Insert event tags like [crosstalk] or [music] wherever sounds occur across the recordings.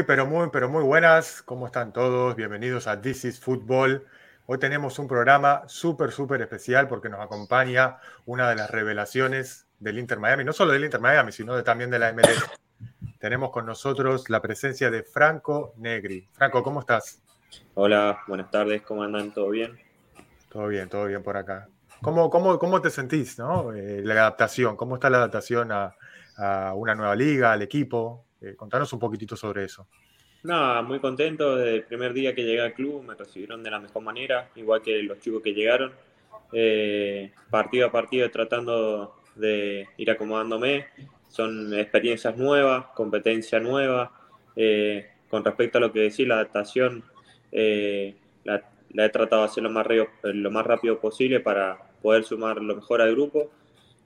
Muy, pero muy, pero muy buenas. ¿Cómo están todos? Bienvenidos a This is Football. Hoy tenemos un programa súper, súper especial porque nos acompaña una de las revelaciones del Inter Miami, no solo del Inter Miami, sino también de la MLS. Tenemos con nosotros la presencia de Franco Negri. Franco, ¿cómo estás? Hola, buenas tardes, ¿cómo andan? ¿Todo bien? Todo bien, todo bien por acá. ¿Cómo, cómo, cómo te sentís, no? Eh, la adaptación, ¿cómo está la adaptación a, a una nueva liga, al equipo? Eh, contanos un poquitito sobre eso. Nada, muy contento. Desde el primer día que llegué al club me recibieron de la mejor manera, igual que los chicos que llegaron. Eh, partido a partido tratando de ir acomodándome. Son experiencias nuevas, competencia nueva. Eh, con respecto a lo que decís, la adaptación la, he tratado de hacer lo más, lo más rápido posible para poder sumar lo mejor al grupo.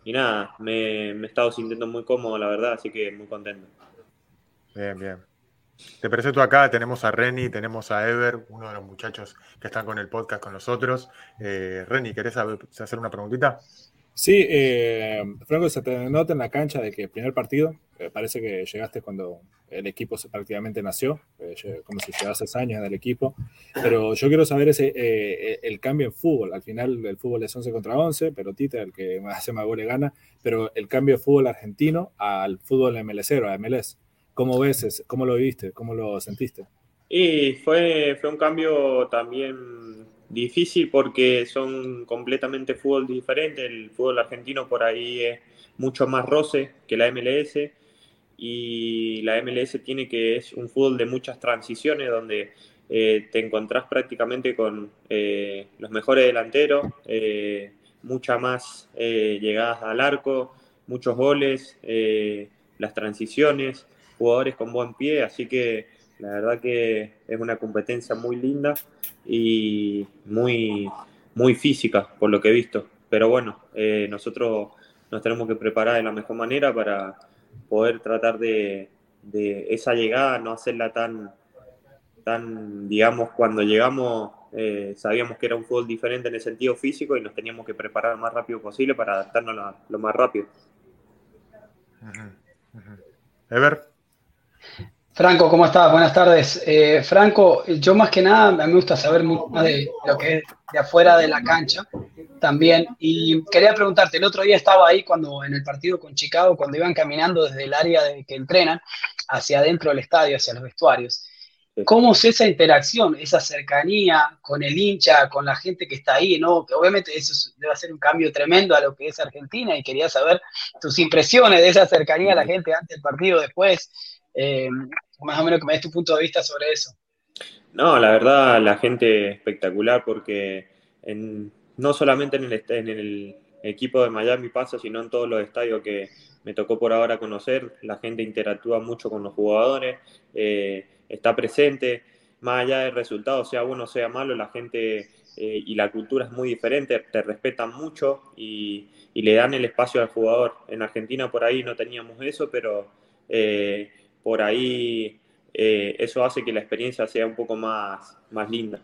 Y nada, me, me he estado sintiendo muy cómodo, la verdad, así que muy contento. Bien, bien. Te presento acá, tenemos a Reni, tenemos a Ever, uno de los muchachos que están con el podcast con nosotros. Eh, Reni, ¿querés hacer una preguntita? Sí, eh, Franco, se te nota en la cancha de que el primer partido, eh, parece que llegaste cuando el equipo prácticamente nació, eh, como si llevases años en el equipo, pero yo quiero saber ese, el cambio en fútbol. Al final el fútbol es 11 contra 11, pero Tita, el que [laughs] hace más goles gana, pero el cambio de fútbol argentino al fútbol MLS o a MLS. ¿Cómo ves, cómo lo viste, cómo lo sentiste? Y fue, fue un cambio también difícil porque son completamente fútbol diferentes. El fútbol argentino por ahí es mucho más roce que la MLS y la MLS tiene que es un fútbol de muchas transiciones donde eh, te encontrás prácticamente con eh, los mejores delanteros, eh, muchas más llegadas al arco, muchos goles, las transiciones jugadores con buen pie, así que la verdad que es una competencia muy linda y muy, muy física, por lo que he visto. Pero bueno, eh, nosotros nos tenemos que preparar de la mejor manera para poder tratar de, esa llegada, no hacerla tan, tan digamos, cuando llegamos eh, sabíamos que era un fútbol diferente en el sentido físico y nos teníamos que preparar lo más rápido posible para adaptarnos lo más rápido. Ever. Franco, ¿cómo estás? Buenas tardes. Eh, Franco, yo más que nada me gusta saber mucho más de lo que es de afuera de la cancha también. Y quería preguntarte, el otro día estaba ahí cuando en el partido con Chicago, cuando iban caminando desde el área de que entrenan hacia adentro del estadio, hacia los vestuarios. ¿Cómo es esa interacción, esa cercanía con el hincha, con la gente que está ahí? ¿no? Obviamente eso debe ser un cambio tremendo a lo que es Argentina y quería saber tus impresiones de esa cercanía a la gente antes del partido, después. Eh, más o menos que me des tu punto de vista sobre eso. No, la verdad, la gente espectacular porque no solamente en el, equipo de Miami pasa, sino en todos los estadios que me tocó por ahora conocer, la gente interactúa mucho con los jugadores, eh, está presente, más allá del resultado, sea bueno o sea malo, la gente eh, y la cultura es muy diferente, te respetan mucho y, le dan el espacio al jugador. En Argentina por ahí no teníamos eso, pero por ahí eh, eso hace que la experiencia sea un poco más, más linda.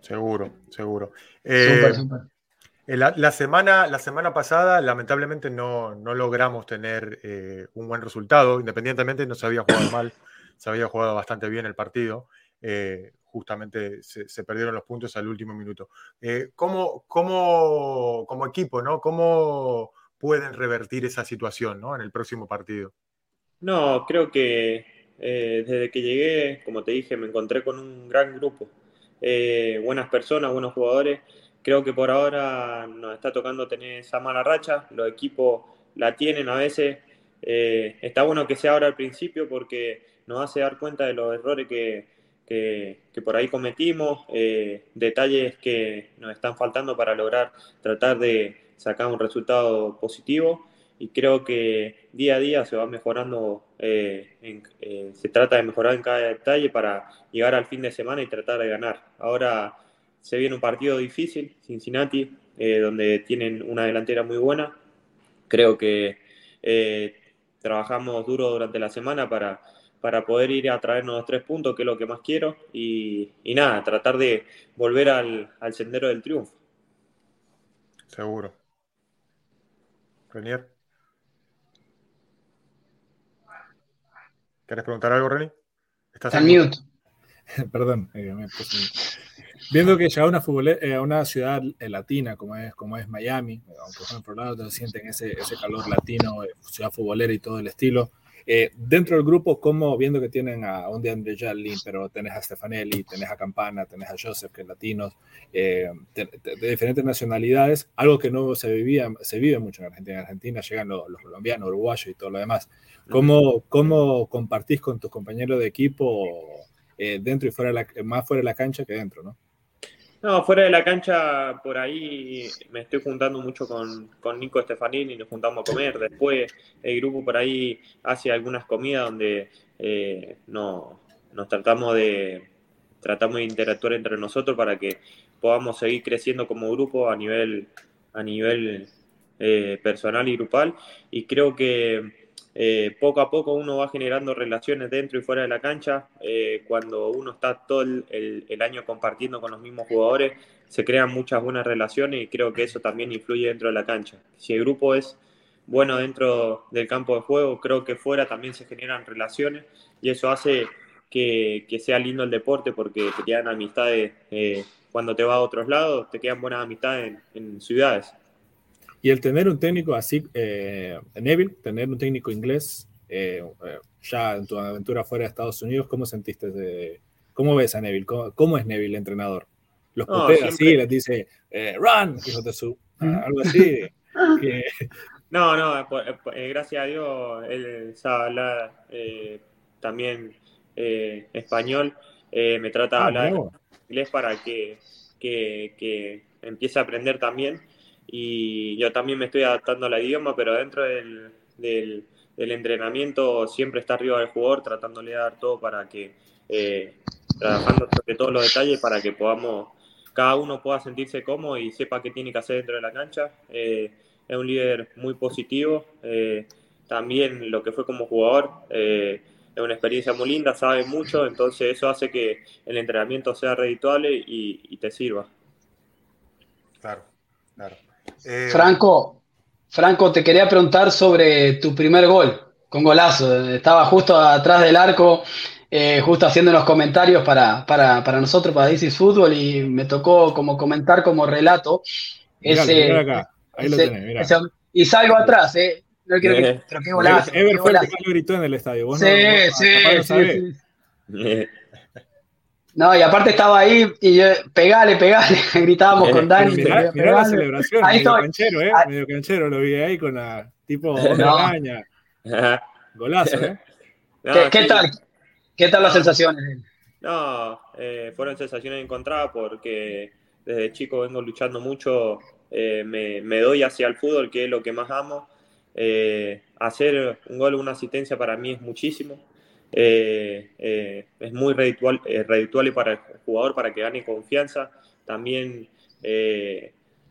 Seguro, seguro. Eh, la, semana, la semana pasada, lamentablemente, no, logramos tener eh, un buen resultado. Independientemente, no se había jugado mal, se había jugado bastante bien el partido. justamente se, perdieron los puntos al último minuto. ¿cómo, cómo, como equipo, ¿no? ¿cómo pueden revertir esa situación ¿no? en el próximo partido? No, creo que eh, desde que llegué, como te dije, me encontré con un gran grupo. Eh, buenas personas, buenos jugadores. Creo que por ahora nos está tocando tener esa mala racha. Los equipos la tienen a veces. Eh, está bueno que sea ahora al principio porque nos hace dar cuenta de los errores que, que por ahí cometimos, detalles que nos están faltando para lograr tratar de sacar un resultado positivo y creo que día a día se va mejorando, eh, eh, se trata de mejorar en cada detalle para llegar al fin de semana y tratar de ganar. Ahora se viene un partido difícil, Cincinnati, eh, donde tienen una delantera muy buena. Creo que trabajamos duro durante la semana para, para poder ir a traernos los tres puntos, que es lo que más quiero, y, nada, tratar de volver al, al sendero del triunfo. Seguro. Renier. ¿Querés preguntar algo, Reni? Estás en mute. [laughs] Perdón, eh, Viendo que ya una, eh, una ciudad eh, latina como es, como es Miami, aunque por lado, sienten ese, ese calor latino, ciudad futbolera y todo el estilo. Dentro del grupo, como viendo que tienen a un de Jallin, pero tenés a Stefanelli, tenés a Campana, tenés a Joseph, que es latinos, de, diferentes nacionalidades, algo que no se vivía, se vive mucho en Argentina. En Argentina llegan los, los colombianos, uruguayos y todo lo demás. ¿Cómo, ¿Cómo, compartís con tus compañeros de equipo eh, dentro y fuera de la, más fuera de la cancha que dentro, no? No, fuera de la cancha, por ahí me estoy juntando mucho con, con Nico Stefanini, nos juntamos a comer. Después el grupo por ahí hace algunas comidas donde eh, no, nos tratamos de, tratamos de interactuar entre nosotros para que podamos seguir creciendo como grupo a nivel, a nivel eh, personal y grupal. Y creo que eh, poco a poco uno va generando relaciones dentro y fuera de la cancha. Eh, cuando uno está todo el, año compartiendo con los mismos jugadores, se crean muchas buenas relaciones y creo que eso también influye dentro de la cancha. Si el grupo es bueno dentro del campo de juego, creo que fuera también se generan relaciones y eso hace que, sea lindo el deporte porque te quedan amistades eh, cuando te vas a otros lados, te quedan buenas amistades en ciudades. Y el tener un técnico así, eh, Neville, tener un técnico inglés, eh, eh, ya en tu aventura fuera de Estados Unidos, ¿cómo sentiste? De, ¿Cómo ves a Neville? ¿Cómo, es Neville, el entrenador? Los no, así, les dice, run, hijo de su, algo así. [laughs] No, no, gracias a Dios, él sabe hablar también español, me trata de ah, hablar inglés para que, que, que empiece a aprender también y yo también me estoy adaptando al idioma, pero dentro del, del, entrenamiento siempre está arriba del jugador, tratándole de dar todo para que, eh, trabajando sobre todos los detalles para que podamos, cada uno pueda sentirse cómodo y sepa qué tiene que hacer dentro de la cancha. Eh, es un líder muy positivo, eh, también lo que fue como jugador. es una experiencia muy linda, sabe mucho, entonces eso hace que el entrenamiento sea redituable y te sirva. Claro, claro. Eh, Franco, Franco, te quería preguntar sobre tu primer gol, con golazo. Estaba justo atrás del arco, eh, justo haciendo unos comentarios para, para, nosotros, para DC Fútbol, y me tocó como comentar como relato. ese, acá. Ahí lo tenés, y salgo atrás, ¿eh? No quiero que, pero qué golazo. Ever fue el que gritó en el estadio. sí, sí, sí, sí. No, y aparte estaba ahí y yo, pegale, pegale, [laughs] gritábamos con Dani. Mirá, la celebración, ahí medio canchero, ¿eh? Medio canchero, lo vi ahí con la tipo [laughs] no. caña. [laughs] Golazo, ¿eh? ¿Qué, tal? ¿Qué tal las sensaciones? No, eh, fueron sensaciones encontradas porque desde chico vengo luchando mucho, eh, me, me, doy hacia el fútbol, que es lo que más amo. Eh, hacer un gol o una asistencia para mí es muchísimo. Eh, eh, es muy eh, redituable, para el jugador para que gane confianza. También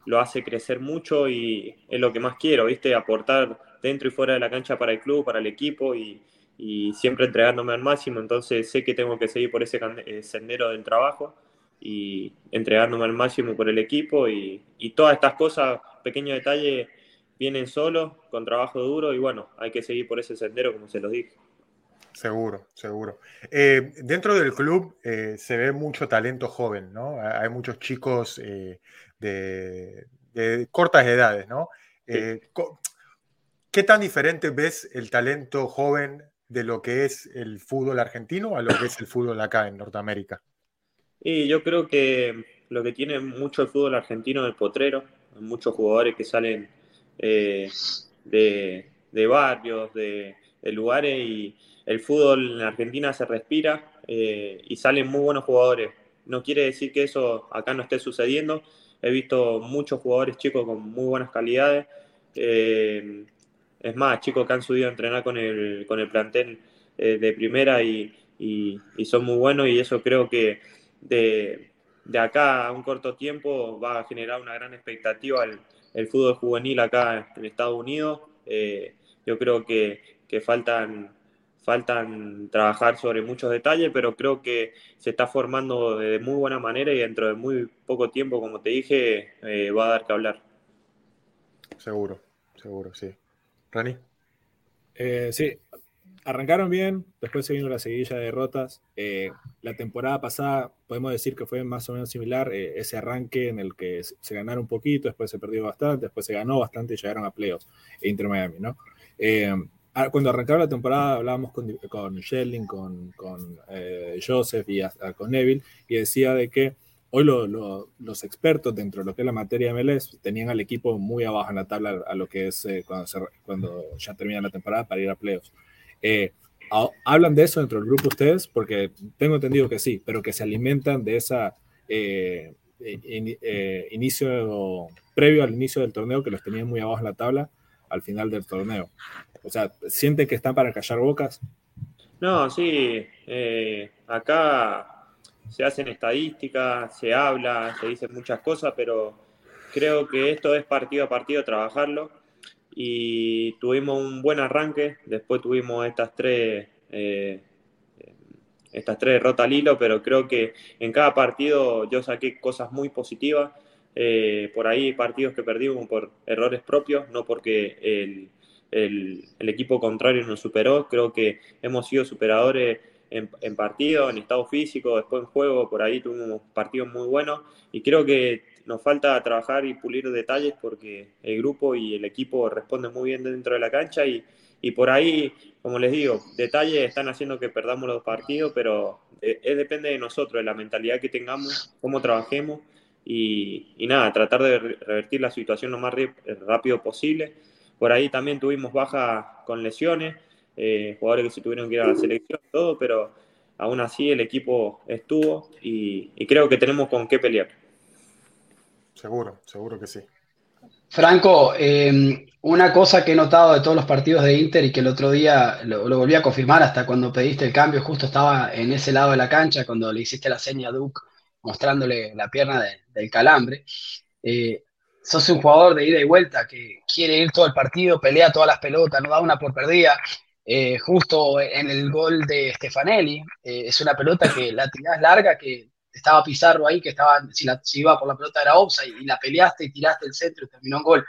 lo hace crecer mucho y es lo que más quiero, ¿viste? Aportar dentro y fuera de la cancha para el club, para el equipo y, siempre entregándome al máximo. Entonces sé que tengo que seguir por ese sendero del trabajo y entregándome al máximo por el equipo y, y todas estas cosas, pequeños detalles, vienen solos, con trabajo duro y bueno, hay que seguir por ese sendero como se los dije. Seguro, seguro. Eh, dentro del club eh, se ve mucho talento joven, ¿no? Hay muchos chicos eh, de, cortas edades, ¿no? ¿Qué tan diferente ves el talento joven de lo que es el fútbol argentino a lo que es el fútbol acá en Norteamérica? Y yo creo que lo que tiene mucho el fútbol argentino es potrero, muchos jugadores que salen de, barrios, de lugares y el fútbol en Argentina se respira eh, y salen muy buenos jugadores. No quiere decir que eso acá no esté sucediendo. He visto muchos jugadores chicos con muy buenas calidades. Eh, es más, chicos que han subido a entrenar con el, con el plantel eh, de primera y, son muy buenos y eso creo que de, acá a un corto tiempo va a generar una gran expectativa el, el fútbol juvenil acá en Estados Unidos. yo creo que, que faltan faltan trabajar sobre muchos detalles, pero creo que se está formando de muy buena manera y dentro de muy poco tiempo, como te dije, eh, va a dar que hablar. Seguro, seguro, sí. Rani. Eh, sí, arrancaron bien, después se vino la seguidilla de derrotas. Eh, la temporada pasada podemos decir que fue más o menos similar, eh, ese arranque en el que se ganaron un poquito, después se perdió bastante, después se ganó bastante y llegaron a playoffs e Inter Miami, ¿no? Eh, cuando arrancaba la temporada hablábamos con, con Schelling, con, con Joseph y con Neville y decía de que hoy los expertos dentro de lo que es la materia MLS tenían al equipo muy abajo en la tabla a lo que es cuando, cuando ya termina la temporada para ir a playoffs. Eh, ¿Hablan de eso dentro del grupo ustedes? Porque tengo entendido que sí, pero que se alimentan de esa eh, eh, inicio previo al inicio del torneo que los tenían muy abajo en la tabla al final del torneo. O sea, ¿sienten que están para callar bocas? No, sí. acá se hacen estadísticas, se habla, se dicen muchas cosas, pero creo que esto es partido a partido trabajarlo y tuvimos un buen arranque. Después tuvimos estas tres, eh, estas tres derrotas al hilo, pero creo que en cada partido yo saqué cosas muy positivas. Eh, por ahí partidos que perdimos por errores propios, no porque el, el, equipo contrario nos superó. Creo que hemos sido superadores en, en partido, en estado físico, después en juego, por ahí tuvimos partidos muy buenos y creo que nos falta trabajar y pulir detalles porque el grupo y el equipo responden muy bien dentro de la cancha y, y por ahí, como les digo, detalles están haciendo que perdamos los partidos, pero es, depende de nosotros, de la mentalidad que tengamos, cómo trabajemos y, y nada, tratar de revertir la situación lo más rápido posible. Por ahí también tuvimos baja con lesiones, eh, jugadores que se tuvieron que ir a la selección, todo, pero aún así el equipo estuvo y, y creo que tenemos con qué pelear. Seguro, seguro que sí. Franco, em, una cosa que he notado de todos los partidos de Inter y que el otro día lo, volví a confirmar hasta cuando pediste el cambio, justo estaba en ese lado de la cancha cuando le hiciste la seña a Duke mostrándole la pierna del calambre. Eh, sos un jugador de ida y vuelta que quiere ir todo el partido, pelea todas las pelotas, no da una por perdida. Eh, justo en el gol de Stefanelli, eh, es una pelota que la tirás larga, que estaba Pizarro ahí, que estaba, si, iba por la pelota era offside, y la peleaste y tiraste el centro y terminó en gol.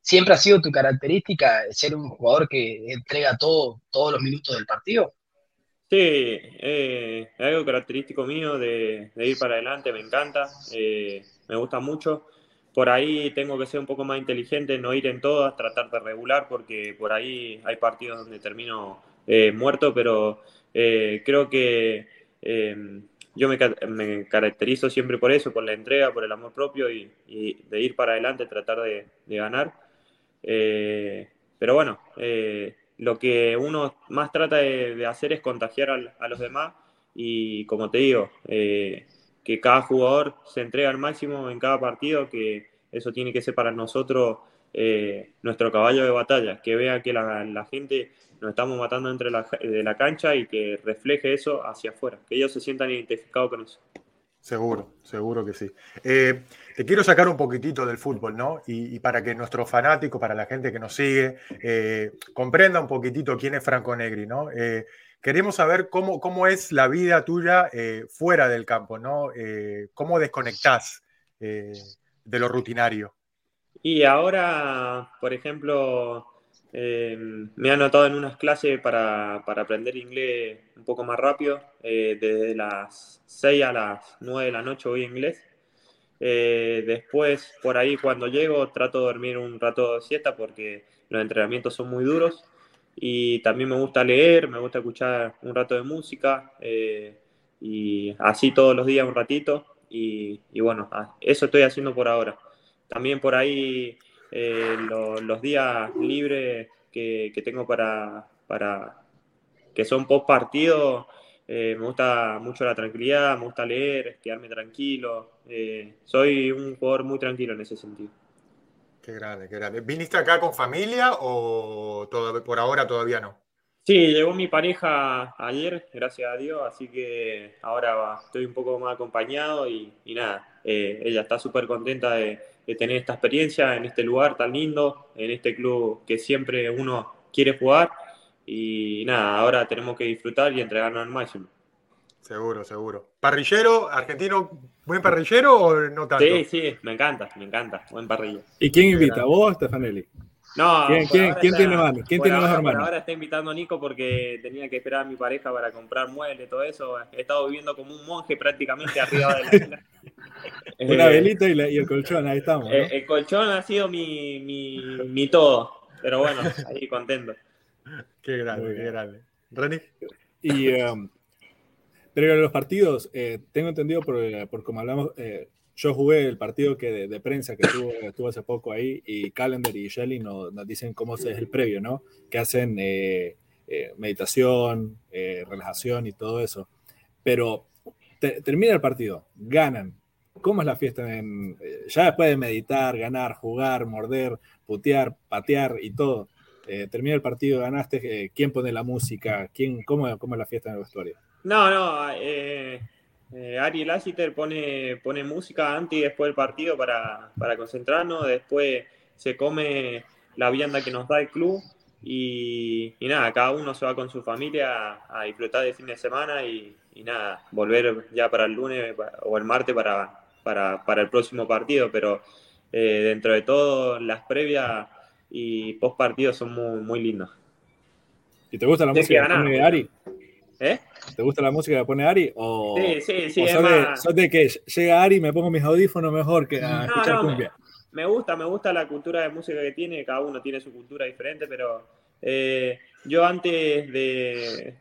¿Siempre ha sido tu característica ser un jugador que entrega todo, todos los minutos del partido? Sí, eh, algo característico mío de, ir para adelante, me encanta, eh, me gusta mucho. Por ahí tengo que ser un poco más inteligente, no ir en todas, tratar de regular, porque por ahí hay partidos donde termino eh, muerto, pero creo que yo me, caracterizo siempre por eso, por la entrega, por el amor propio y, de ir para adelante, tratar de, ganar. Eh, pero bueno, eh, lo que uno más trata de, hacer es contagiar a, los demás y como te digo, eh, que cada jugador se entrega al máximo en cada partido, que eso tiene que ser para nosotros nuestro caballo de batalla, que vea que la gente nos estamos matando entre la, de la cancha y que refleje eso hacia afuera, que ellos se sientan identificados con eso. Seguro, seguro que sí. Eh, te quiero sacar un poquitito del fútbol, ¿no? Y, para que nuestros fanáticos, para la gente que nos sigue, eh, comprenda un poquitito quién es Franco Negri, ¿no? Eh, queremos saber cómo, cómo es la vida tuya fuera del campo, ¿no? ¿Cómo desconectás de lo rutinario? Y ahora, por ejemplo, eh, me he anotado en unas clases para, aprender inglés un poco más rápido. Eh, desde las 6 a las 9 de la noche voy a inglés. Eh, después, por ahí, cuando llego, trato de dormir un rato de siesta porque los entrenamientos son muy duros. Y también me gusta leer, me gusta escuchar un rato de música. y así todos los días un ratito. Y, bueno, ah, eso estoy haciendo por ahora. También por ahí eh, los días libres que, tengo para, para, que son post partido, eh, me gusta mucho la tranquilidad, me gusta leer, quedarme tranquilo. Eh, soy un jugador muy tranquilo en ese sentido. Qué grande, qué grande. ¿Viniste acá con familia o por ahora todavía no? Sí, llegó mi pareja ayer, gracias a Dios, así que ahora estoy un poco más acompañado y, nada, ella está súper contenta de, de tener esta experiencia en este lugar tan lindo, en este club que siempre uno quiere jugar. Y nada, ahora tenemos que disfrutar y entregarnos al máximo. Seguro, seguro. ¿Parrillero, argentino, buen parrillero o no tanto? Sí, sí, me encanta, me encanta, buen parrillo. ¿Y quién invita? ¿Vos o Stefanelli? No, ¿Quién, tiene más? ¿Quién tiene más hermanos? Ahora está invitando a Nico porque tenía que esperar a mi pareja para comprar muebles y todo eso. He estado viviendo como un monje prácticamente arriba de la [laughs] isla. Una velita y, el colchón, ahí estamos. Eh, el colchón ha sido mi, mi, mi todo, pero bueno, ahí contento. Qué grande, qué grande. René. Y um, pero los partidos, eh, tengo entendido por, por como hablamos, eh, yo jugué el partido que de, prensa que estuvo, hace poco ahí y Calendar y Shelly nos, dicen cómo es el previo, ¿no? Que hacen eh, eh, meditación, eh, relajación y todo eso. Pero termina el partido, ganan. ¿Cómo es la fiesta? En, ya después de meditar, ganar, jugar, morder, putear, patear y todo. termina el partido, ganaste. ¿Quién pone la música? ¿Quién, cómo, ¿Cómo es la fiesta en el vestuario? No, no. Eh, Ari Lassiter pone, pone música antes y después del partido para, concentrarnos. Después se come la vianda que nos da el club. Y, nada, cada uno se va con su familia a, disfrutar de fin de semana y, nada, volver ya para el lunes o el martes para, para, el próximo partido. Pero eh, dentro de todo, las previas y post partidos son muy, muy lindas. ¿Y te gusta la música de Ari? ¿Eh? ¿Te gusta la música que pone Ari? O, sí, sí, sí. sos, de, que llega Ari y me pongo mis audífonos mejor que a escuchar cumbia? Me, gusta, me gusta la cultura de música que tiene, cada uno tiene su cultura diferente, pero eh, yo antes de,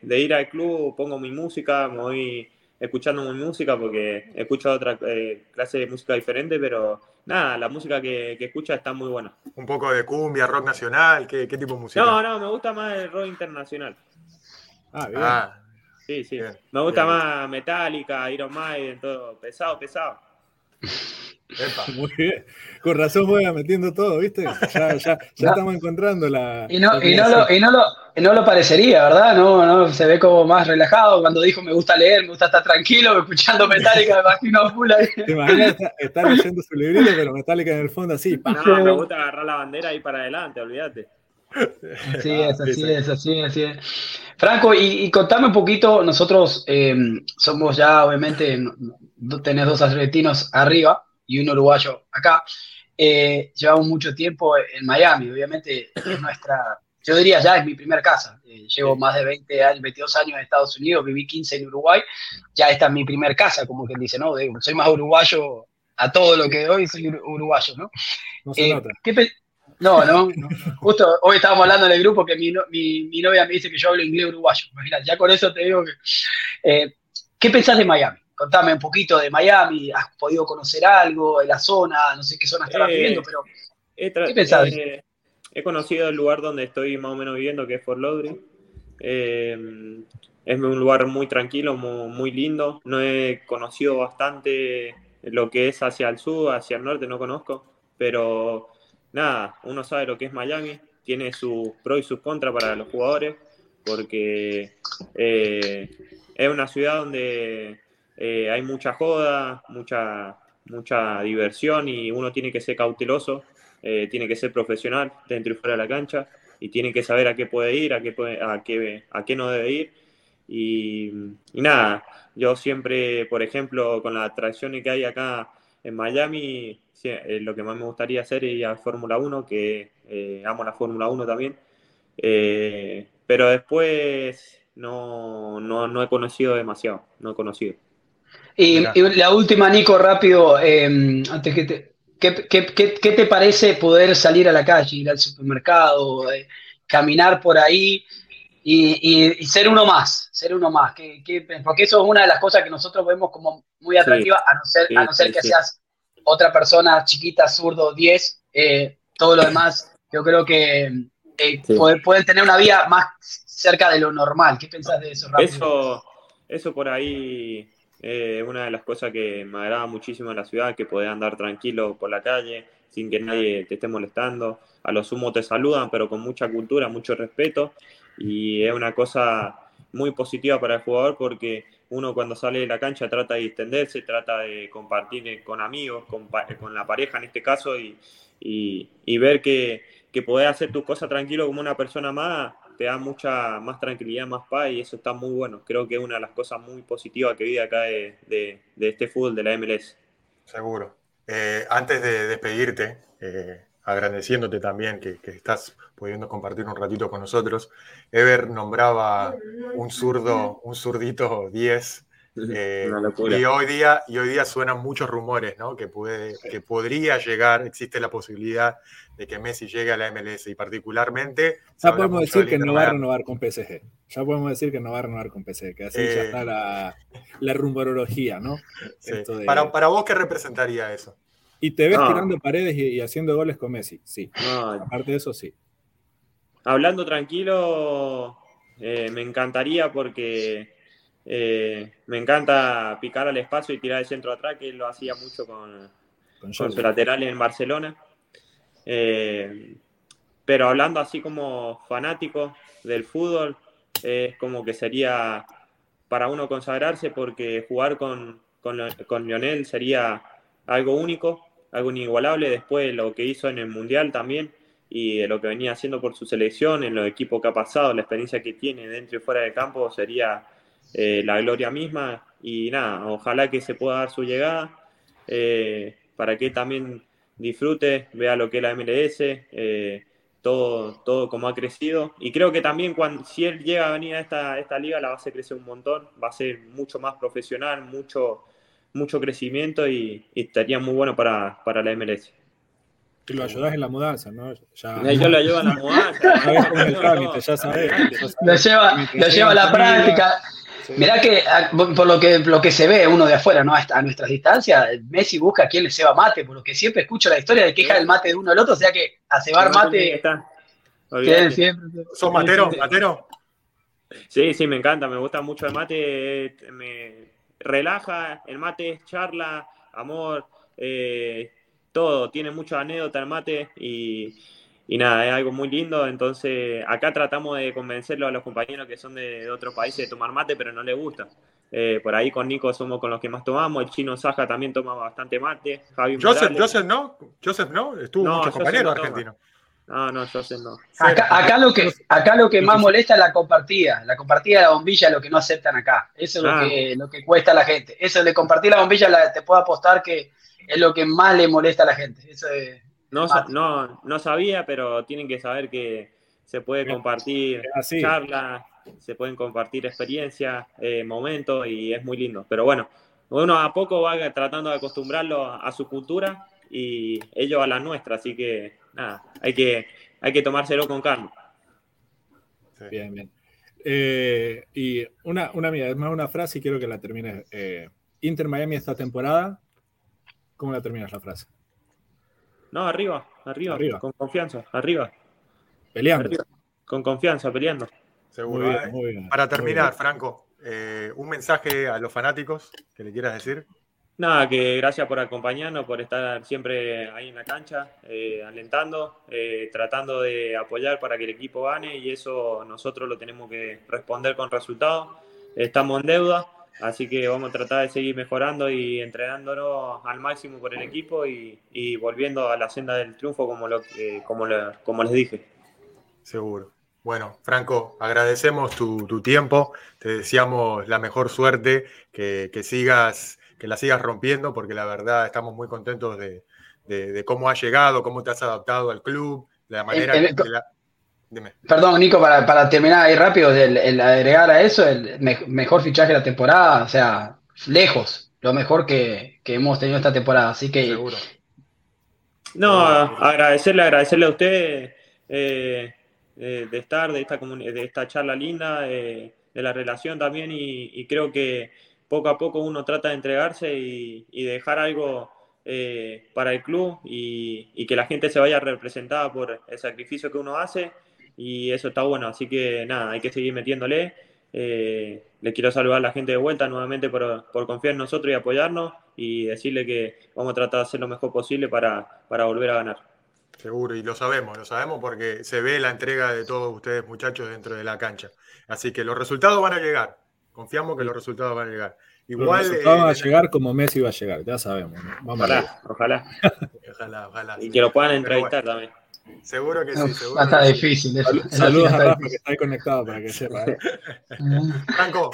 ir al club pongo mi música, me voy escuchando mi música porque escucho otra eh, clase de música diferente, pero nada, la música que, que escucha está muy buena. Un poco de cumbia, rock nacional, ¿qué, qué tipo de música? No, no, me gusta más el rock internacional. Ah, bien. Ah, sí, sí. Me gusta más Metallica, Iron Maiden, todo pesado, pesado. [laughs] [laughs] Muy bien. Con razón juega metiendo todo, ¿viste? Ya, ya, [laughs] ya estamos encontrando la. Y no, y, no lo, y, no lo, no lo parecería, ¿verdad? No, no, se ve como más relajado. Cuando dijo me gusta leer, me gusta estar tranquilo, escuchando Metallica, me imagino full ahí. Te imaginas estar, leyendo su librito, pero Metallica en el fondo así. No, me gusta agarrar la bandera ahí para adelante, olvídate. Así es, así es, así es, así es. Franco, y, contame un poquito, nosotros eh, somos ya, obviamente, tenés dos argentinos arriba y un uruguayo acá. Eh, llevamos mucho tiempo en Miami, obviamente es nuestra, yo diría ya es mi primer casa. Eh, llevo más de 20 años, 22 años en Estados Unidos, viví 15 en Uruguay, ya esta es mi primer casa, como quien dice, ¿no? soy más uruguayo a todo lo que doy, soy uruguayo, ¿no? no se nota. [laughs] No, no. Justo hoy estábamos hablando en el grupo que mi, mi, novia me dice que yo hablo inglés uruguayo. Imagínate, ya con eso te digo que. Eh, ¿Qué pensás de Miami? Contame un poquito de Miami. ¿Has podido conocer algo de la zona? No sé qué zona estabas eh, viviendo, pero. ¿Qué pensás? Eh, he conocido el lugar donde estoy más o menos viviendo, que es Fort Lauderdale. es un lugar muy tranquilo, muy, muy lindo. No he conocido bastante lo que es hacia el sur, hacia el norte, no conozco, pero nada, uno sabe lo que es Miami, tiene sus pros y sus contras para los jugadores, porque eh, es una ciudad donde eh, hay mucha joda, mucha, mucha diversión y uno tiene que ser cauteloso, eh, tiene que ser profesional dentro y fuera de la cancha y tiene que saber a qué puede ir, a qué, puede, a qué, a qué no debe ir. Y, y, nada, yo siempre, por ejemplo, con las atracciones que hay acá en Miami, eh, lo que más me gustaría hacer es ir a Fórmula 1, que eh, amo la Fórmula 1 también. Eh, pero después no, no, he conocido demasiado, no he conocido. Y, la última, Nico, rápido, em, antes que te, ¿qué, te parece poder salir a la calle, ir al supermercado, caminar por ahí y, ser uno más, ser uno más? porque eso es una de las cosas que nosotros vemos como muy atractiva, a no ser, a no ser que seas otra persona chiquita, zurdo, 10, eh, todo lo demás, yo creo que eh, pueden, tener una vida más cerca de lo normal. ¿Qué pensás de eso, Eso, eso por ahí es una de las cosas que me agrada muchísimo en la ciudad, que podés andar tranquilo por la calle sin que nadie te esté molestando. A lo sumo te saludan, pero con mucha cultura, mucho respeto. Y es una cosa muy positiva para el jugador porque uno cuando sale de la cancha trata de extenderse, trata de compartir con amigos, con, con la pareja en este caso, y, ver que, que podés hacer tu cosa tranquilo como una persona más, te da mucha más tranquilidad, más paz, y eso está muy bueno. Creo que es una de las cosas muy positivas que vive acá de, de, este fútbol de la MLS. Seguro. Eh, antes de despedirte, eh, agradeciéndote también que, estás pudiendo compartir un ratito con nosotros. Ever nombraba un zurdo, un zurdito 10 [laughs] eh, y, hoy día, y hoy día suenan muchos rumores, ¿no? Que, puede, que podría llegar, existe la posibilidad de que Messi llegue a la MLS y particularmente... Ya podemos decir que no va a renovar con PSG. Ya podemos decir que no va a renovar con PSG, que así ya eh, está la, la rumorología, ¿no? para, para vos, ¿qué representaría eso? Y te ves tirando paredes y, haciendo goles con Messi, sí. Aparte de eso, sí. Hablando tranquilo, eh, me encantaría porque eh, me encanta picar al espacio y tirar el centro atrás, que él lo hacía mucho con, con, su lateral en Barcelona. Eh, pero hablando así como fanático del fútbol, es como que sería para uno consagrarse porque jugar con, con, con Lionel sería algo único, algo inigualable. Después lo que hizo en el Mundial también y lo que venía haciendo por su selección, en los equipos que ha pasado, la experiencia que tiene dentro y fuera del campo sería eh, la gloria misma y nada, ojalá que se pueda dar su llegada eh, para que también disfrute, vea lo que es la MLS, eh, todo, todo como ha crecido y creo que también cuando, si él llega a venir a esta, esta liga la va a un montón, va a ser mucho más profesional, mucho, mucho crecimiento y, estaría muy bueno para, para la MLS. Y lo ayudas en la mudanza, ¿no? Ya, yo lo ayudo en la mudanza. [laughs] ya sabes. Lo lleva, lo lleva a la práctica. Mirá que ah, por lo que lo que se ve uno de afuera, ¿no? A nuestras distancias, Messi busca a quien le ceba mate, por lo que siempre escucho la historia de queja del mate de uno al otro, o sea que a cebar mate. ¿Sos matero? ¿Matero? Sí, sí, me encanta, me gusta mucho el mate, me relaja, el mate es charla, amor, eh, todo, tiene mucha anécdota el mate y y nada, es algo muy lindo. Entonces, acá tratamos de convencerlo a los compañeros que son de, otros países de tomar mate, pero no les gusta. Eh, por ahí con Nico somos con los que más tomamos. El chino Saja también toma bastante mate. Joseph, Joseph no, Joseph no, estuvo no, muchos compañeros argentinos. No, no, Joseph no. Acá, lo que, acá lo que más molesta es la compartida. La compartida de la bombilla es lo que no aceptan acá. Eso es lo, ah. que, lo que cuesta a la gente. Eso de compartir la bombilla, te puedo apostar que es lo que más le molesta a la gente. Eso es, no, no, no sabía, pero tienen que saber que se puede compartir charlas, se pueden compartir experiencias, eh, momentos y es muy lindo. Pero bueno, uno a poco va tratando de acostumbrarlo a, su cultura y ellos a la nuestra, así que nada, hay que, hay que tomárselo con calma. Bien, bien. Eh, y una, una mía, es más una frase y quiero que la termines. Eh, Inter Miami esta temporada, ¿cómo la terminas la frase? No, arriba, arriba, con confianza, arriba. Peleando. con confianza, peleando. Seguro. ¿eh? Para terminar, Franco, eh, un mensaje a los fanáticos que le quieras decir. Nada, que gracias por acompañarnos, por estar siempre ahí en la cancha, eh, alentando, tratando de apoyar para que el equipo gane y eso nosotros lo tenemos que responder con resultados. Estamos en deuda, Así que vamos a tratar de seguir mejorando y entrenándonos al máximo por el equipo y, volviendo a la senda del triunfo como, lo, como, como les dije. Seguro. Bueno, Franco, agradecemos tu, tiempo, te deseamos la mejor suerte, que, sigas, que la sigas rompiendo, porque la verdad estamos muy contentos de, cómo has llegado, cómo te has adaptado al club, la manera en, que la, Perdón, Nico, para, terminar ahí rápido, el, agregar a eso, el mejor fichaje de la temporada, o sea, lejos, lo mejor que, hemos tenido esta temporada, así que... Seguro. No, agradecerle, agradecerle a usted eh, de estar, de esta, de esta charla linda, de la relación también, y, creo que poco a poco uno trata de entregarse y, dejar algo eh, para el club y, y, que la gente se vaya representada por el sacrificio que uno hace y eso está bueno. Así que nada, hay que seguir metiéndole. Eh, le quiero saludar a la gente de vuelta nuevamente por, confiar en nosotros y apoyarnos y decirle que vamos a tratar de hacer lo mejor posible para volver a ganar. Seguro, y lo sabemos, lo sabemos porque se ve la entrega de todos ustedes muchachos dentro de la cancha. Así que los resultados van a llegar. Confiamos que los resultados van a llegar. Igual, los resultados van a eh, llegar como Messi va a llegar, ya sabemos. ojalá, [laughs] ojalá. ojalá, Y que lo puedan entrevistar también. Seguro que sí. Seguro está difícil. Saludos a Rafa que está ahí conectado para que sepa. ¿eh? Franco,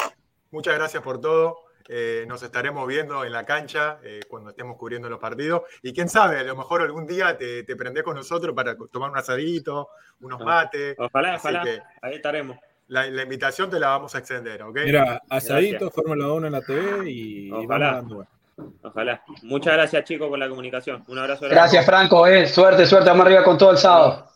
muchas gracias por todo. Eh, nos estaremos viendo en la cancha eh, cuando estemos cubriendo los partidos. Y quién sabe, a lo mejor algún día te, te prendés con nosotros para tomar un asadito, unos ah, mates. Ojalá, ojalá. Ahí estaremos. La, invitación te la vamos a extender, ¿ok? Mira, asadito, Fórmula 1 en la TV y, ojalá. Ojalá. Muchas gracias, chicos, por la comunicación. Un abrazo. Gracias, Franco. Eh. Suerte, suerte. Vamos arriba con todo el sábado.